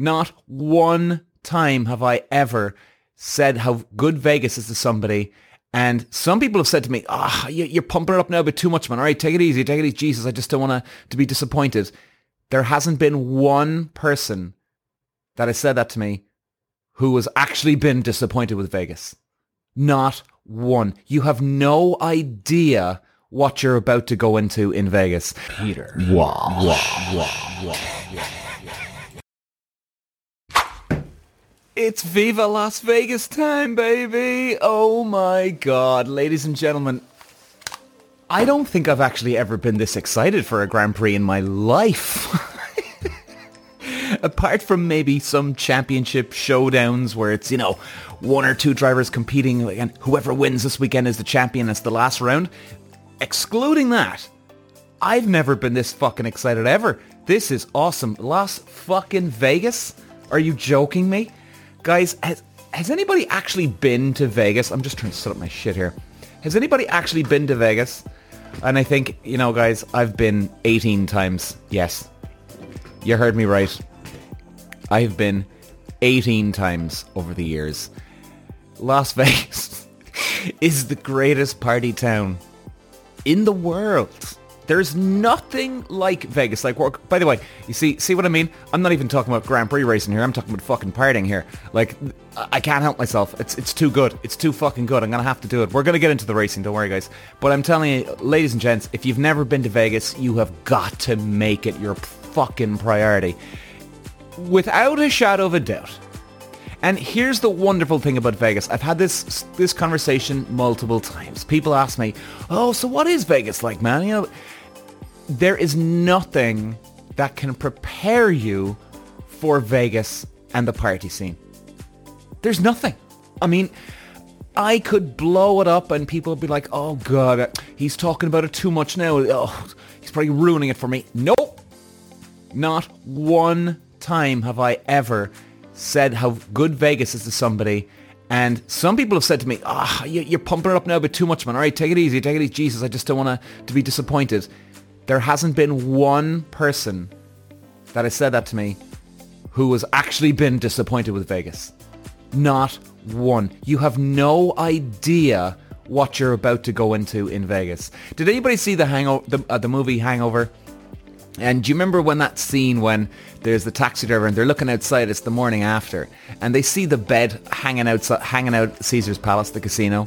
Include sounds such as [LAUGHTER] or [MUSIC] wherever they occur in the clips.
Not one time have I ever said how good Vegas is to somebody. And some people have said to me, ah, oh, you're pumping it up now a bit too much, man. All right, take it easy, take it easy. Jesus, I just don't want to, be disappointed. There hasn't been one person that has said that to me who has actually been disappointed with Vegas. Not one. You have no idea what you're about to go into in Vegas. Peter. Wow. Wow. Wow. It's Viva Las Vegas time, baby. Oh my God. Ladies and gentlemen, I don't think I've actually ever been this excited for a Grand Prix in my life. [LAUGHS] Apart from maybe some championship showdowns where it's, you know, one or two drivers competing and whoever wins this weekend is the champion. It's the last round. Excluding that, I've never been this fucking excited ever. This is awesome. Las fucking Vegas? Are you joking me? Guys, has, has anybody actually been to Vegas? I'm just trying to set up my shit here. Has anybody actually been to Vegas? And I think, you know, guys, I've been 18 times. Yes. You heard me right. I've been 18 times over the years. Las [LAUGHS] Vegas is the greatest party town in the world. There's nothing like Vegas. Like, by the way, you see, see what I mean? I'm not even talking about Grand Prix racing here. I'm talking about fucking partying here. Like, I can't help myself. It's it's too good. It's too fucking good. I'm gonna have to do it. We're gonna get into the racing. Don't worry, guys. But I'm telling you, ladies and gents, if you've never been to Vegas, you have got to make it your fucking priority, without a shadow of a doubt. And here's the wonderful thing about Vegas. I've had this this conversation multiple times. People ask me, "Oh, so what is Vegas like, man?" You know, there is nothing that can prepare you for Vegas and the party scene. There's nothing. I mean, I could blow it up and people would be like, "Oh god, he's talking about it too much now. Oh, he's probably ruining it for me." Nope. Not one time have I ever said how good Vegas is to somebody. And some people have said to me, ah, oh, you're pumping it up now a bit too much, man. All right, take it easy, take it easy. Jesus, I just don't want to, to be disappointed. There hasn't been one person that has said that to me who has actually been disappointed with Vegas. Not one. You have no idea what you're about to go into in Vegas. Did anybody see the hangover, the, uh, the movie Hangover? And do you remember when that scene when there's the taxi driver and they're looking outside, it's the morning after, and they see the bed hanging outside, hanging out Caesar's Palace, the casino,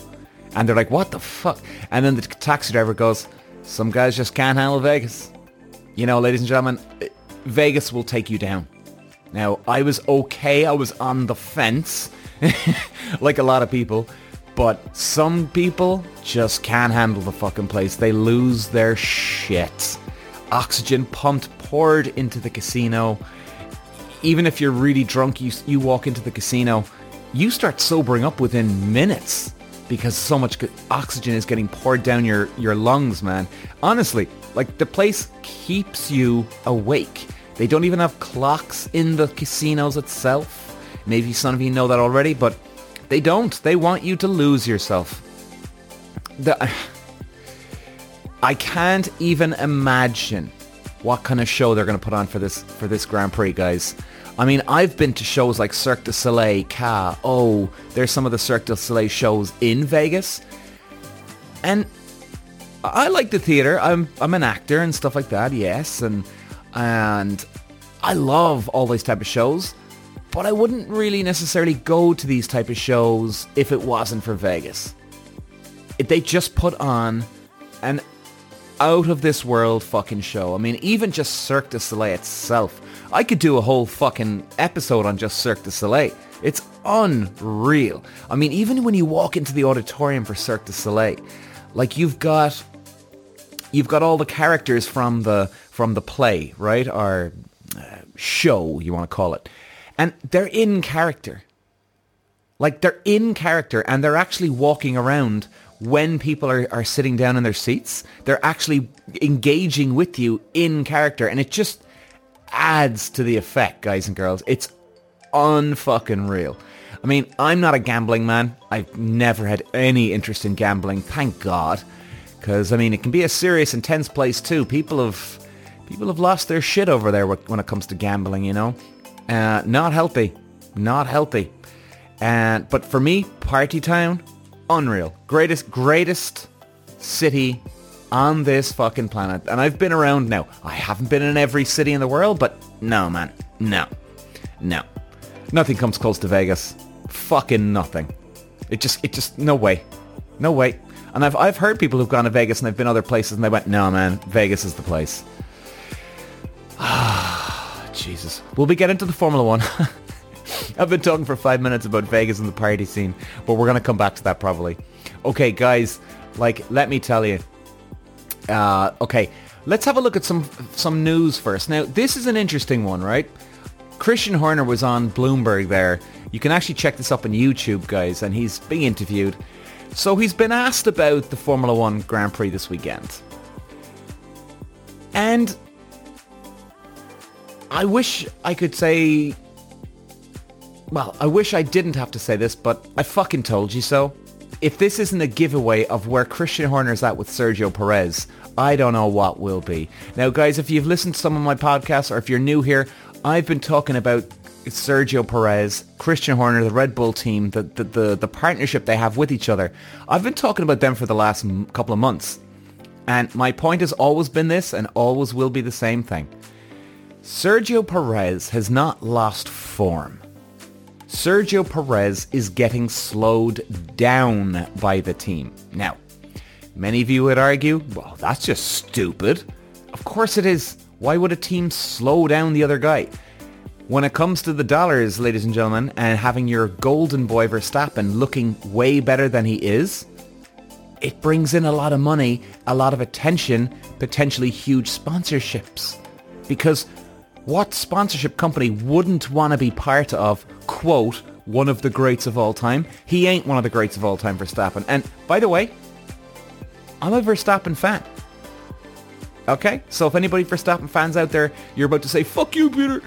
and they're like, what the fuck? And then the taxi driver goes, some guys just can't handle Vegas. You know, ladies and gentlemen, Vegas will take you down. Now, I was okay, I was on the fence, [LAUGHS] like a lot of people, but some people just can't handle the fucking place. They lose their shit oxygen pumped, poured into the casino. Even if you're really drunk, you, you walk into the casino, you start sobering up within minutes because so much oxygen is getting poured down your, your lungs, man. Honestly, like the place keeps you awake. They don't even have clocks in the casinos itself. Maybe some of you know that already, but they don't. They want you to lose yourself. The, [SIGHS] I can't even imagine what kind of show they're going to put on for this for this Grand Prix, guys. I mean, I've been to shows like Cirque du Soleil, Ca. Oh, there's some of the Cirque du Soleil shows in Vegas, and I like the theater. I'm I'm an actor and stuff like that. Yes, and and I love all these type of shows, but I wouldn't really necessarily go to these type of shows if it wasn't for Vegas. If they just put on an out of this world fucking show. I mean, even just Cirque du Soleil itself. I could do a whole fucking episode on just Cirque du Soleil. It's unreal. I mean, even when you walk into the auditorium for Cirque du Soleil, like you've got you've got all the characters from the from the play, right? Or uh, show, you want to call it. And they're in character. Like they're in character and they're actually walking around when people are, are sitting down in their seats, they're actually engaging with you in character. And it just adds to the effect, guys and girls. It's unfucking real. I mean, I'm not a gambling man. I've never had any interest in gambling, thank God. Because, I mean, it can be a serious, intense place too. People have, people have lost their shit over there when it comes to gambling, you know? Uh, not healthy. Not healthy. And but for me, Party Town, unreal. Greatest greatest city on this fucking planet. And I've been around now. I haven't been in every city in the world, but no, man. No. No. Nothing comes close to Vegas. Fucking nothing. It just, it just, no way. No way. And I've, I've heard people who've gone to Vegas and they've been other places and they went, no, man, Vegas is the place. Ah, [SIGHS] Jesus. Will we get into the Formula One? [LAUGHS] I've been talking for five minutes about Vegas and the party scene, but we're going to come back to that probably. Okay, guys, like, let me tell you. Uh, okay, let's have a look at some some news first. Now, this is an interesting one, right? Christian Horner was on Bloomberg there. You can actually check this up on YouTube, guys, and he's being interviewed. So he's been asked about the Formula One Grand Prix this weekend. And I wish I could say... Well, I wish I didn't have to say this, but I fucking told you so. If this isn't a giveaway of where Christian Horner's at with Sergio Perez, I don't know what will be. Now, guys, if you've listened to some of my podcasts or if you're new here, I've been talking about Sergio Perez, Christian Horner, the Red Bull team, the, the, the, the, partnership they have with each other. I've been talking about them for the last couple of months. And my point has always been this and always will be the same thing. Sergio Perez has not lost form. Sergio Perez is getting slowed down by the team. Now, many of you would argue, well, that's just stupid. Of course it is. Why would a team slow down the other guy? When it comes to the dollars, ladies and gentlemen, and having your golden boy Verstappen looking way better than he is, it brings in a lot of money, a lot of attention, potentially huge sponsorships. Because what sponsorship company wouldn't want to be part of, quote, one of the greats of all time? He ain't one of the greats of all time, Verstappen. And by the way, I'm a Verstappen fan. Okay? So if anybody Verstappen fans out there, you're about to say, fuck you, Peter.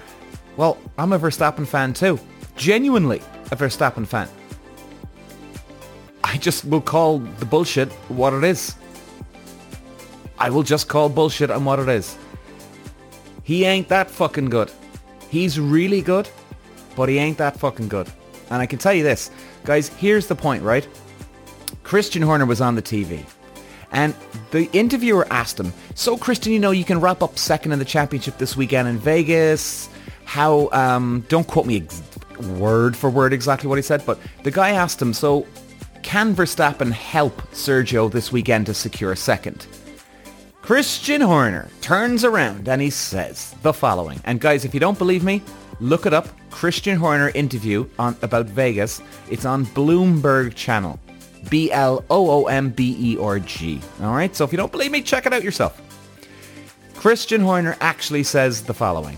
Well, I'm a Verstappen fan too. Genuinely a Verstappen fan. I just will call the bullshit what it is. I will just call bullshit on what it is. He ain't that fucking good. He's really good, but he ain't that fucking good. And I can tell you this, guys, here's the point, right? Christian Horner was on the TV. And the interviewer asked him, so Christian, you know, you can wrap up second in the championship this weekend in Vegas. How, um, don't quote me ex- word for word exactly what he said, but the guy asked him, so can Verstappen help Sergio this weekend to secure second? Christian Horner turns around and he says the following. And guys, if you don't believe me, look it up. Christian Horner interview on about Vegas. It's on Bloomberg channel. B-L-O-O-M-B-E-R-G. All right. So if you don't believe me, check it out yourself. Christian Horner actually says the following.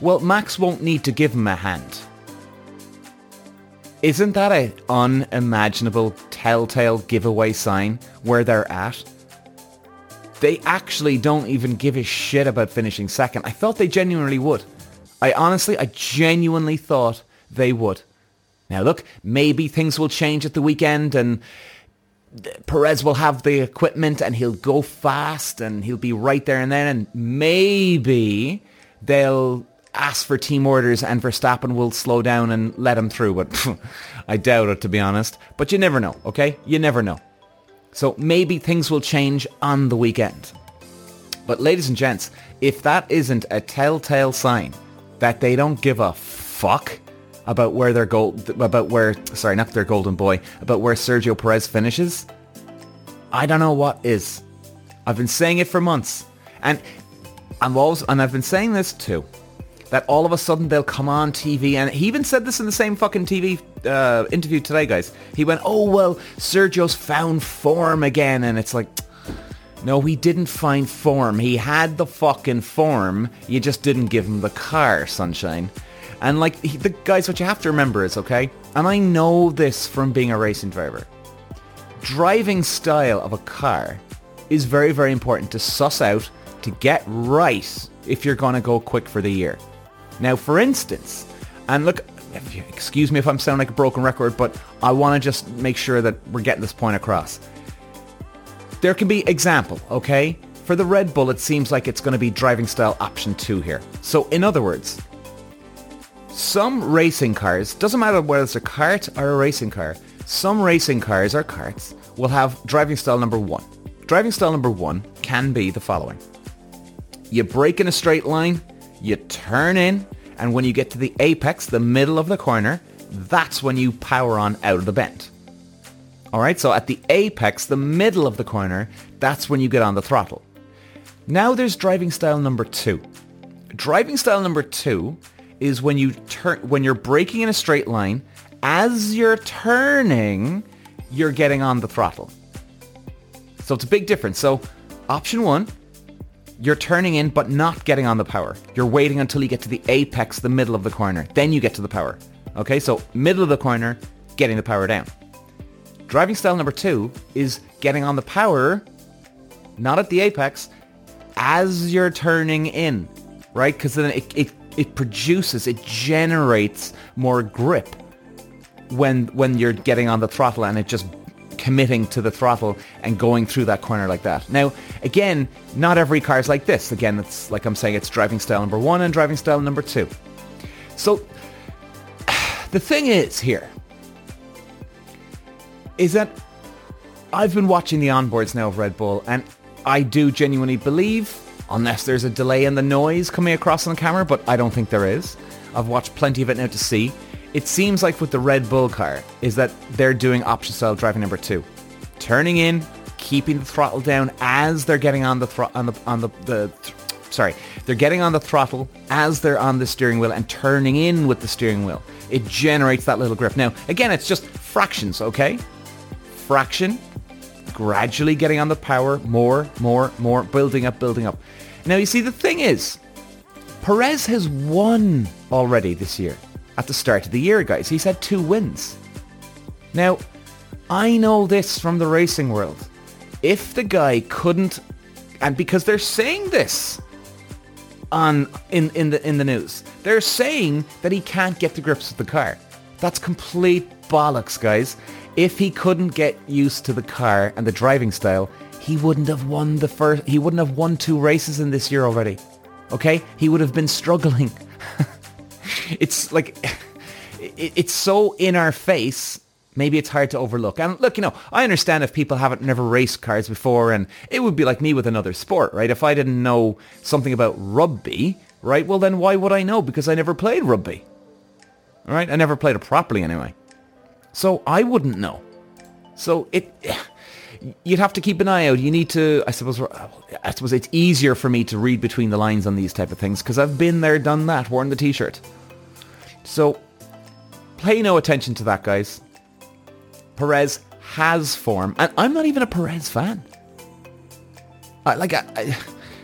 Well, Max won't need to give him a hand. Isn't that an unimaginable telltale giveaway sign where they're at? they actually don't even give a shit about finishing second. I thought they genuinely would. I honestly, I genuinely thought they would. Now look, maybe things will change at the weekend and Perez will have the equipment and he'll go fast and he'll be right there and then and maybe they'll ask for team orders and Verstappen will slow down and let him through. But [LAUGHS] I doubt it, to be honest. But you never know, okay? You never know. So maybe things will change on the weekend. But ladies and gents, if that isn't a telltale sign that they don't give a fuck about where their gold, about where, sorry, not their golden boy, about where Sergio Perez finishes, I don't know what is. I've been saying it for months. And I'm always, and I've been saying this too that all of a sudden they'll come on TV, and he even said this in the same fucking TV uh, interview today, guys. He went, "Oh well, Sergio's found form again," and it's like, no, he didn't find form. He had the fucking form. You just didn't give him the car, sunshine. And like he, the guys, what you have to remember is okay, and I know this from being a racing driver. Driving style of a car is very, very important to suss out to get right if you're going to go quick for the year. Now, for instance, and look, you, excuse me if I'm sounding like a broken record, but I want to just make sure that we're getting this point across. There can be example, okay? For the Red Bull, it seems like it's going to be driving style option 2 here. So in other words, some racing cars, doesn't matter whether it's a kart or a racing car, some racing cars or karts will have driving style number one. Driving style number one can be the following. You brake in a straight line, you turn in, and when you get to the apex, the middle of the corner, that's when you power on out of the bend. Alright, so at the apex, the middle of the corner, that's when you get on the throttle. Now there's driving style number two. Driving style number two is when you turn when you're braking in a straight line, as you're turning, you're getting on the throttle. So it's a big difference. So option one, you're turning in but not getting on the power. You're waiting until you get to the apex, the middle of the corner. Then you get to the power. Okay, so middle of the corner, getting the power down. Driving style number two is getting on the power, not at the apex, as you're turning in, right? Because then it, it, it produces, it generates more grip when when you're getting on the throttle and it just committing to the throttle and going through that corner like that. Now, again, not every car is like this. Again, it's like I'm saying, it's driving style number one and driving style number two. So [SIGHS] the thing is here is that I've been watching the onboards now of Red Bull and I do genuinely believe, unless there's a delay in the noise coming across on the camera, but I don't think there is. I've watched plenty of it now to see. It seems like with the Red Bull car is that they're doing option style driving number two. Turning in, keeping the throttle down as they're getting on the throttle on the on the, the th- sorry, they're getting on the throttle as they're on the steering wheel and turning in with the steering wheel. It generates that little grip. Now, again, it's just fractions, okay? Fraction, gradually getting on the power, more, more, more, building up, building up. Now, you see, the thing is, Perez has won already this year at the start of the year, guys. He's had two wins. Now, I know this from the racing world. If the guy couldn't, and because they're saying this on in, in the in the news, they're saying that he can't get to grips with the car. That's complete bollocks, guys. If he couldn't get used to the car and the driving style, he wouldn't have won the first. He wouldn't have won two races in this year already. Okay, he would have been struggling. [LAUGHS] it's like [LAUGHS] it's so in our face maybe it's hard to overlook. And look, you know, I understand if people haven't never raced cars before and it would be like me with another sport, right? If I didn't know something about rugby, right? Well, then why would I know? Because I never played rugby. All right? I never played it properly anyway. So I wouldn't know. So it you'd have to keep an eye out. You need to, I suppose, I suppose it's easier for me to read between the lines on these type of things because I've been there, done that, worn the t-shirt. So pay no attention to that, guys. Perez has form, and I'm not even a Perez fan. I, like, I, I,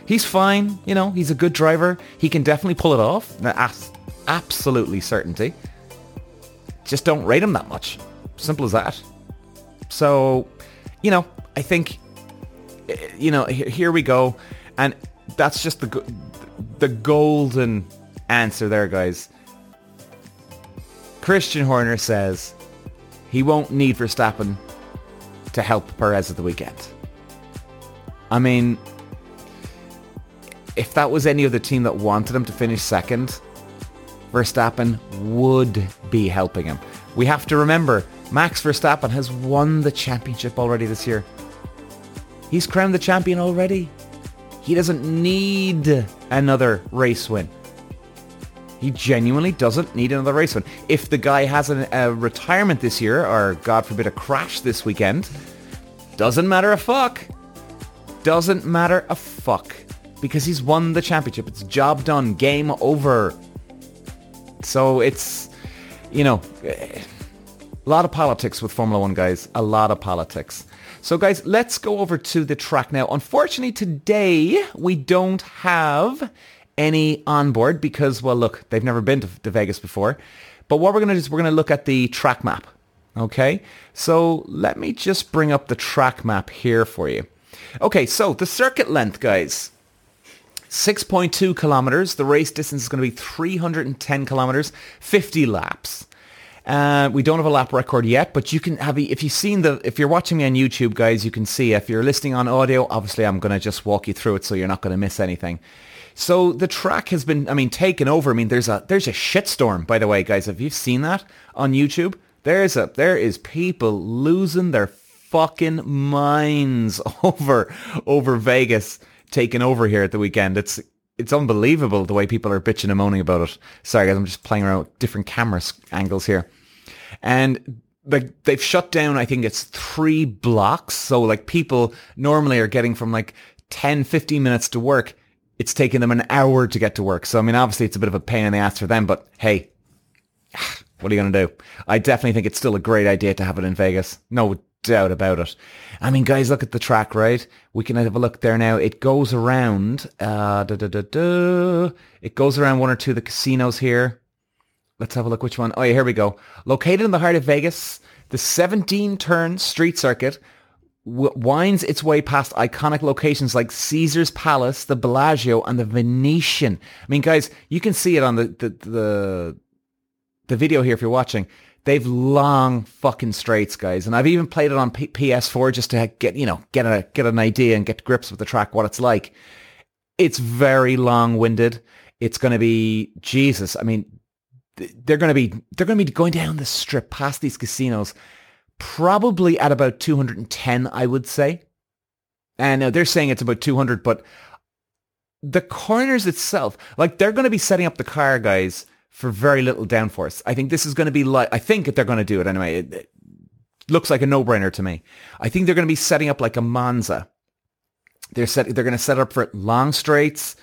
he's fine, you know, he's a good driver. He can definitely pull it off. Absolutely certainty. Just don't rate him that much. Simple as that. So, you know, I think, eh, you know, here we go. And that's just the the golden answer there, guys. Christian Horner says he won't need Verstappen to help Perez at the weekend. I mean, if that was any other team that wanted him to finish second, Verstappen would be helping him. We have to remember, Max Verstappen has won the championship already this year. He's crowned the champion already. He doesn't need another race win. He genuinely doesn't need another race win. If the guy has an, a retirement this year, or God forbid a crash this weekend, doesn't matter a fuck. Doesn't matter a fuck. Because he's won the championship. It's job done. Game over. So it's, you know, a lot of politics with Formula One, guys. A lot of politics. So guys, let's go over to the track now. Unfortunately, today we don't have any on board because, well, look, they've never been to, to Vegas before. But what we're going to do is we're going to look at the track map. Okay, so let me just bring up the track map here for you. Okay, so the circuit length, guys. 6.2 kilometers. The race distance is going to be 310 kilometers, 50 laps. Uh, we don't have a lap record yet, but you can have, if you've seen the, if you're watching me on YouTube, guys, you can see. If you're listening on audio, obviously I'm going to just walk you through it so you're not going to miss anything So the track has been, I mean, taken over. I mean, there's a there's a shitstorm, by the way, guys. Have you seen that on YouTube? There's a there is people losing their fucking minds [LAUGHS] over over Vegas taking over here at the weekend. It's it's unbelievable the way people are bitching and moaning about it. Sorry guys, I'm just playing around with different camera angles here. And like they've shut down, I think it's three blocks. So like people normally are getting from like 10, 15 minutes to work. It's taking them an hour to get to work. So I mean, obviously it's a bit of a pain in the ass for them, but hey, [SIGHS] what are you going to do? I definitely think it's still a great idea to have it in Vegas. No doubt about it. I mean, guys, look at the track, right? We can have a look there now. It goes around, uh, da, da, da, it goes around one or two of the casinos here. Let's have a look which one. Oh, yeah, here we go. Located in the heart of Vegas, the 17-turn street circuit w- winds its way past iconic locations like Caesar's Palace, the Bellagio, and the Venetian. I mean, guys, you can see it on the, the, the, the video here if you're watching. They've long fucking straights, guys, and I've even played it on P- PS4 just to get you know get a get an idea and get grips with the track, what it's like. It's very long-winded. It's going to be Jesus. I mean, they're going to be they're going to be going down the strip past these casinos, probably at about 210, I would say. And uh, they're saying it's about 200, but the corners itself, like they're going to be setting up the car, guys for very little downforce. I think this is going to be like, I think they're going to do it anyway. It, it looks like a no-brainer to me. I think they're going to be setting up like a Monza. They're set, they're going to set up for long straights,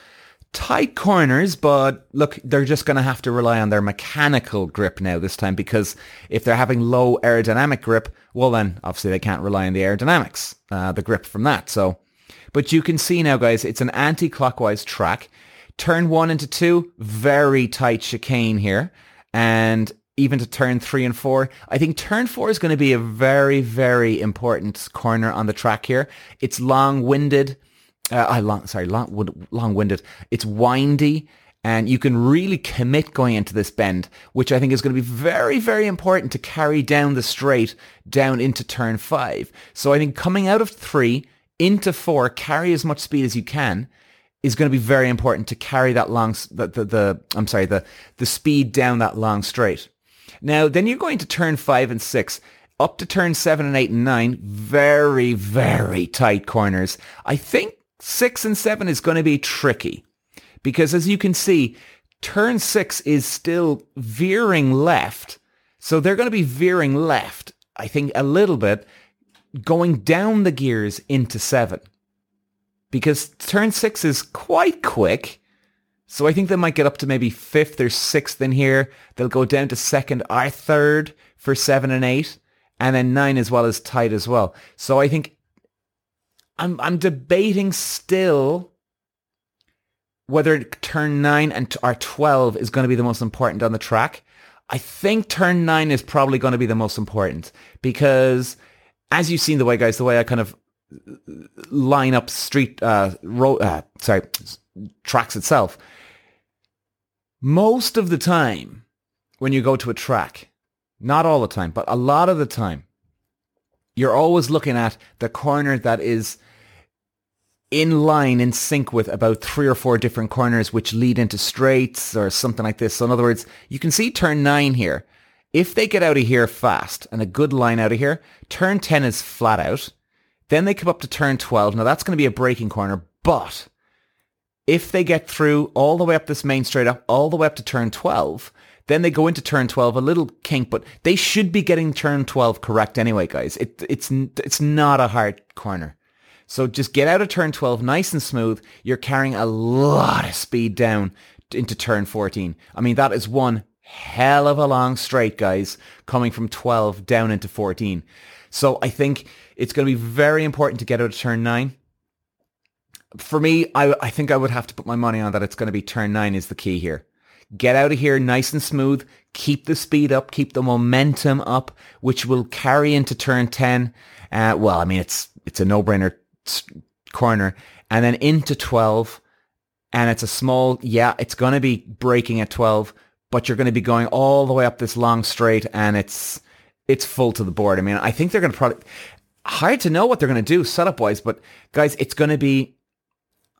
tight corners, but look, they're just going to have to rely on their mechanical grip now this time because if they're having low aerodynamic grip, well then obviously they can't rely on the aerodynamics, uh, the grip from that. So, but you can see now guys, it's an anti-clockwise track. Turn one into two, very tight chicane here. And even to turn three and four. I think turn four is going to be a very, very important corner on the track here. It's long-winded. Uh, I long, sorry, long, long-winded. It's windy and you can really commit going into this bend, which I think is going to be very, very important to carry down the straight down into turn five. So I think coming out of three into four, carry as much speed as you can is going to be very important to carry that long, the, the, the, I'm sorry, the, the speed down that long straight. Now, then you're going to turn five and six up to turn seven and eight and nine. Very, very tight corners. I think six and seven is going to be tricky because as you can see, turn six is still veering left. So they're going to be veering left, I think a little bit, going down the gears into seven because turn six is quite quick. So I think they might get up to maybe fifth or sixth in here. They'll go down to second or third for seven and eight, and then nine as well as tight as well. So I think I'm I'm debating still whether turn nine and or twelve is going to be the most important on the track. I think turn nine is probably going to be the most important because as you've seen the way guys, the way I kind of line up street uh, road uh, sorry tracks itself. Most of the time when you go to a track not all the time but a lot of the time you're always looking at the corner that is in line in sync with about three or four different corners which lead into straights or something like this. So in other words you can see turn 9 here. If they get out of here fast and a good line out of here turn 10 is flat out then they come up to turn 12. Now that's going to be a braking corner, but if they get through all the way up this main straight up, all the way up to turn 12, then they go into turn 12, a little kink, but they should be getting turn 12 correct anyway, guys. It, it's, it's not a hard corner. So just get out of turn 12 nice and smooth. You're carrying a lot of speed down into turn 14. I mean, that is one hell of a long straight, guys, coming from 12 down into 14. So I think it's going to be very important to get out of turn nine. For me, I, I think I would have to put my money on that it's going to be turn nine is the key here. Get out of here nice and smooth. Keep the speed up. Keep the momentum up, which will carry into turn 10. Uh, well, I mean, it's, it's a no-brainer corner. And then into 12. And it's a small, yeah, it's going to be braking at 12, but you're going to be going all the way up this long straight and it's, it's full to the board. I mean, I think they're going to probably hard to know what they're going to do setup wise, but guys, it's going to be.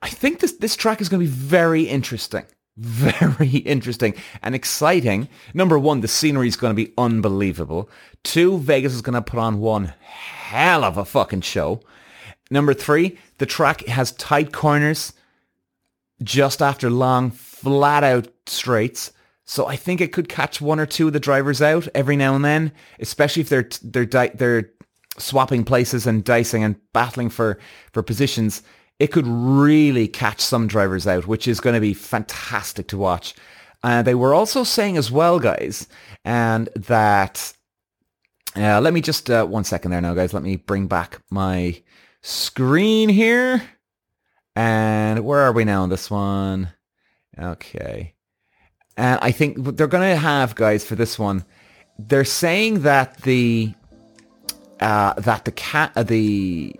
I think this, this track is going to be very interesting. Very [LAUGHS] interesting and exciting. Number one, the scenery is going to be unbelievable. Two, Vegas is going to put on one hell of a fucking show. Number three, the track has tight corners just after long, flat out straights. So I think it could catch one or two of the drivers out every now and then, especially if they're they're they're swapping places and dicing and battling for for positions. It could really catch some drivers out, which is going to be fantastic to watch. Uh, they were also saying as well, guys, and that uh, let me just uh, one second there now, guys. Let me bring back my screen here. And where are we now on this one? Okay. And I think they're going to have, guys, for this one, they're saying that the uh, that the cat uh, the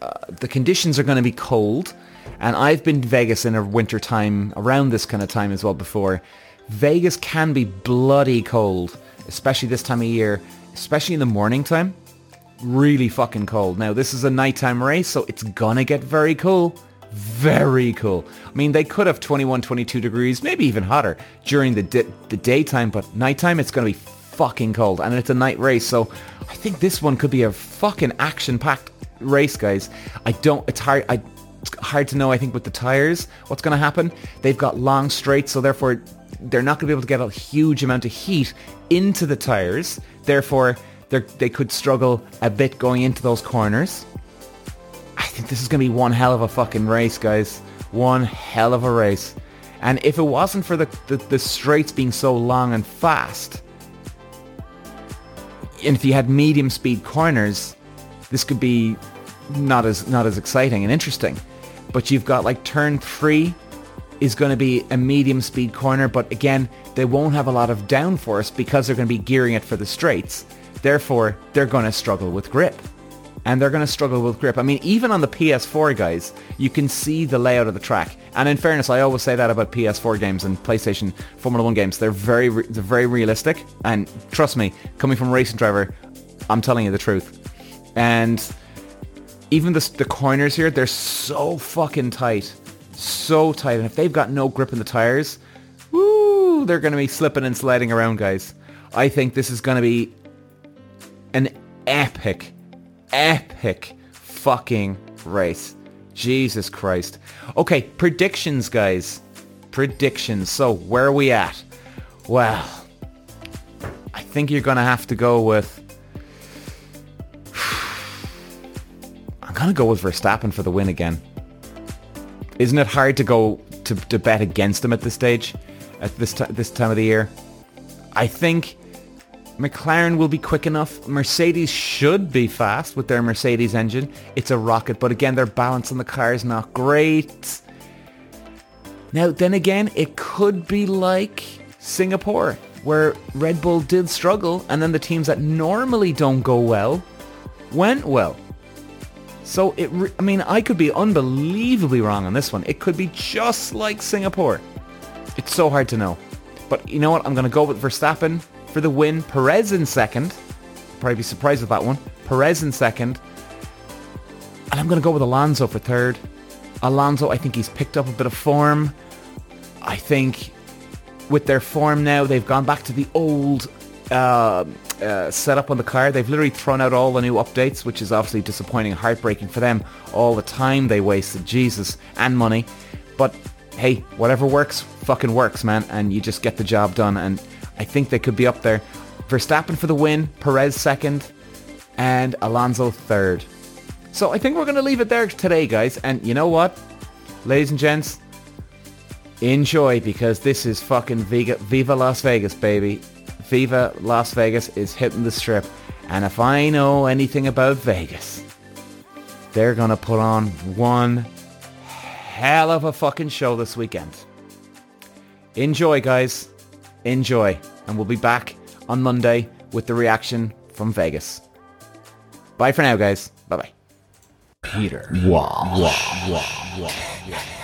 uh, the conditions are going to be cold. And I've been to Vegas in a winter time around this kind of time as well before. Vegas can be bloody cold, especially this time of year, especially in the morning time. Really fucking cold. Now, this is a nighttime race, so it's gonna get very cool very cool. I mean, they could have 21, 22 degrees, maybe even hotter during the di- the daytime, but nighttime it's going to be fucking cold, and it's a night race. So I think this one could be a fucking action-packed race, guys. I don't. It's hard. I, it's hard to know. I think with the tires, what's going to happen? They've got long straights, so therefore they're not going to be able to get a huge amount of heat into the tires. Therefore, they could struggle a bit going into those corners. This is going to be one hell of a fucking race, guys. One hell of a race. And if it wasn't for the, the, the straights being so long and fast, and if you had medium speed corners, this could be not as not as exciting and interesting. But you've got like turn three is going to be a medium speed corner, but again, they won't have a lot of downforce because they're going to be gearing it for the straights. Therefore, they're going to struggle with grip and they're going to struggle with grip. I mean, even on the PS4 guys, you can see the layout of the track. And in fairness, I always say that about PS4 games and PlayStation Formula 1 games. They're very they're very realistic and trust me, coming from a racing driver, I'm telling you the truth. And even the, the corners here, they're so fucking tight. So tight. And if they've got no grip in the tires, woo, they're going to be slipping and sliding around, guys. I think this is going to be an epic epic fucking race. Jesus Christ. Okay, predictions, guys. Predictions. So, where are we at? Well, I think you're going to have to go with... [SIGHS] I'm going to go with Verstappen for the win again. Isn't it hard to go to, to bet against him at this stage? At this, t- this time of the year? I think McLaren will be quick enough. Mercedes should be fast with their Mercedes engine. It's a rocket, but again, their balance on the car is not great. Now, then again, it could be like Singapore, where Red Bull did struggle, and then the teams that normally don't go well went well. So it, re- I mean, I could be unbelievably wrong on this one. It could be just like Singapore. It's so hard to know. But you know what? I'm going to go with Verstappen for the win. Perez in second. Probably be surprised with that one. Perez in second. And I'm going to go with Alonso for third. Alonso, I think he's picked up a bit of form. I think with their form now, they've gone back to the old uh, uh, setup on the car. They've literally thrown out all the new updates, which is obviously disappointing, heartbreaking for them. All the time they wasted, Jesus, and money. But hey, whatever works, fucking works, man. And you just get the job done. And I think they could be up there. Verstappen for the win, Perez second, and Alonso third. So I think we're going to leave it there today, guys. And you know what? Ladies and gents, enjoy because this is fucking Viva, Viva Las Vegas, baby. Viva Las Vegas is hitting the strip. And if I know anything about Vegas, they're going to put on one hell of a fucking show this weekend. Enjoy, guys enjoy. And we'll be back on Monday with the reaction from Vegas. Bye for now, guys. Bye-bye. Peter. Wow. Wow. Wow. Wow.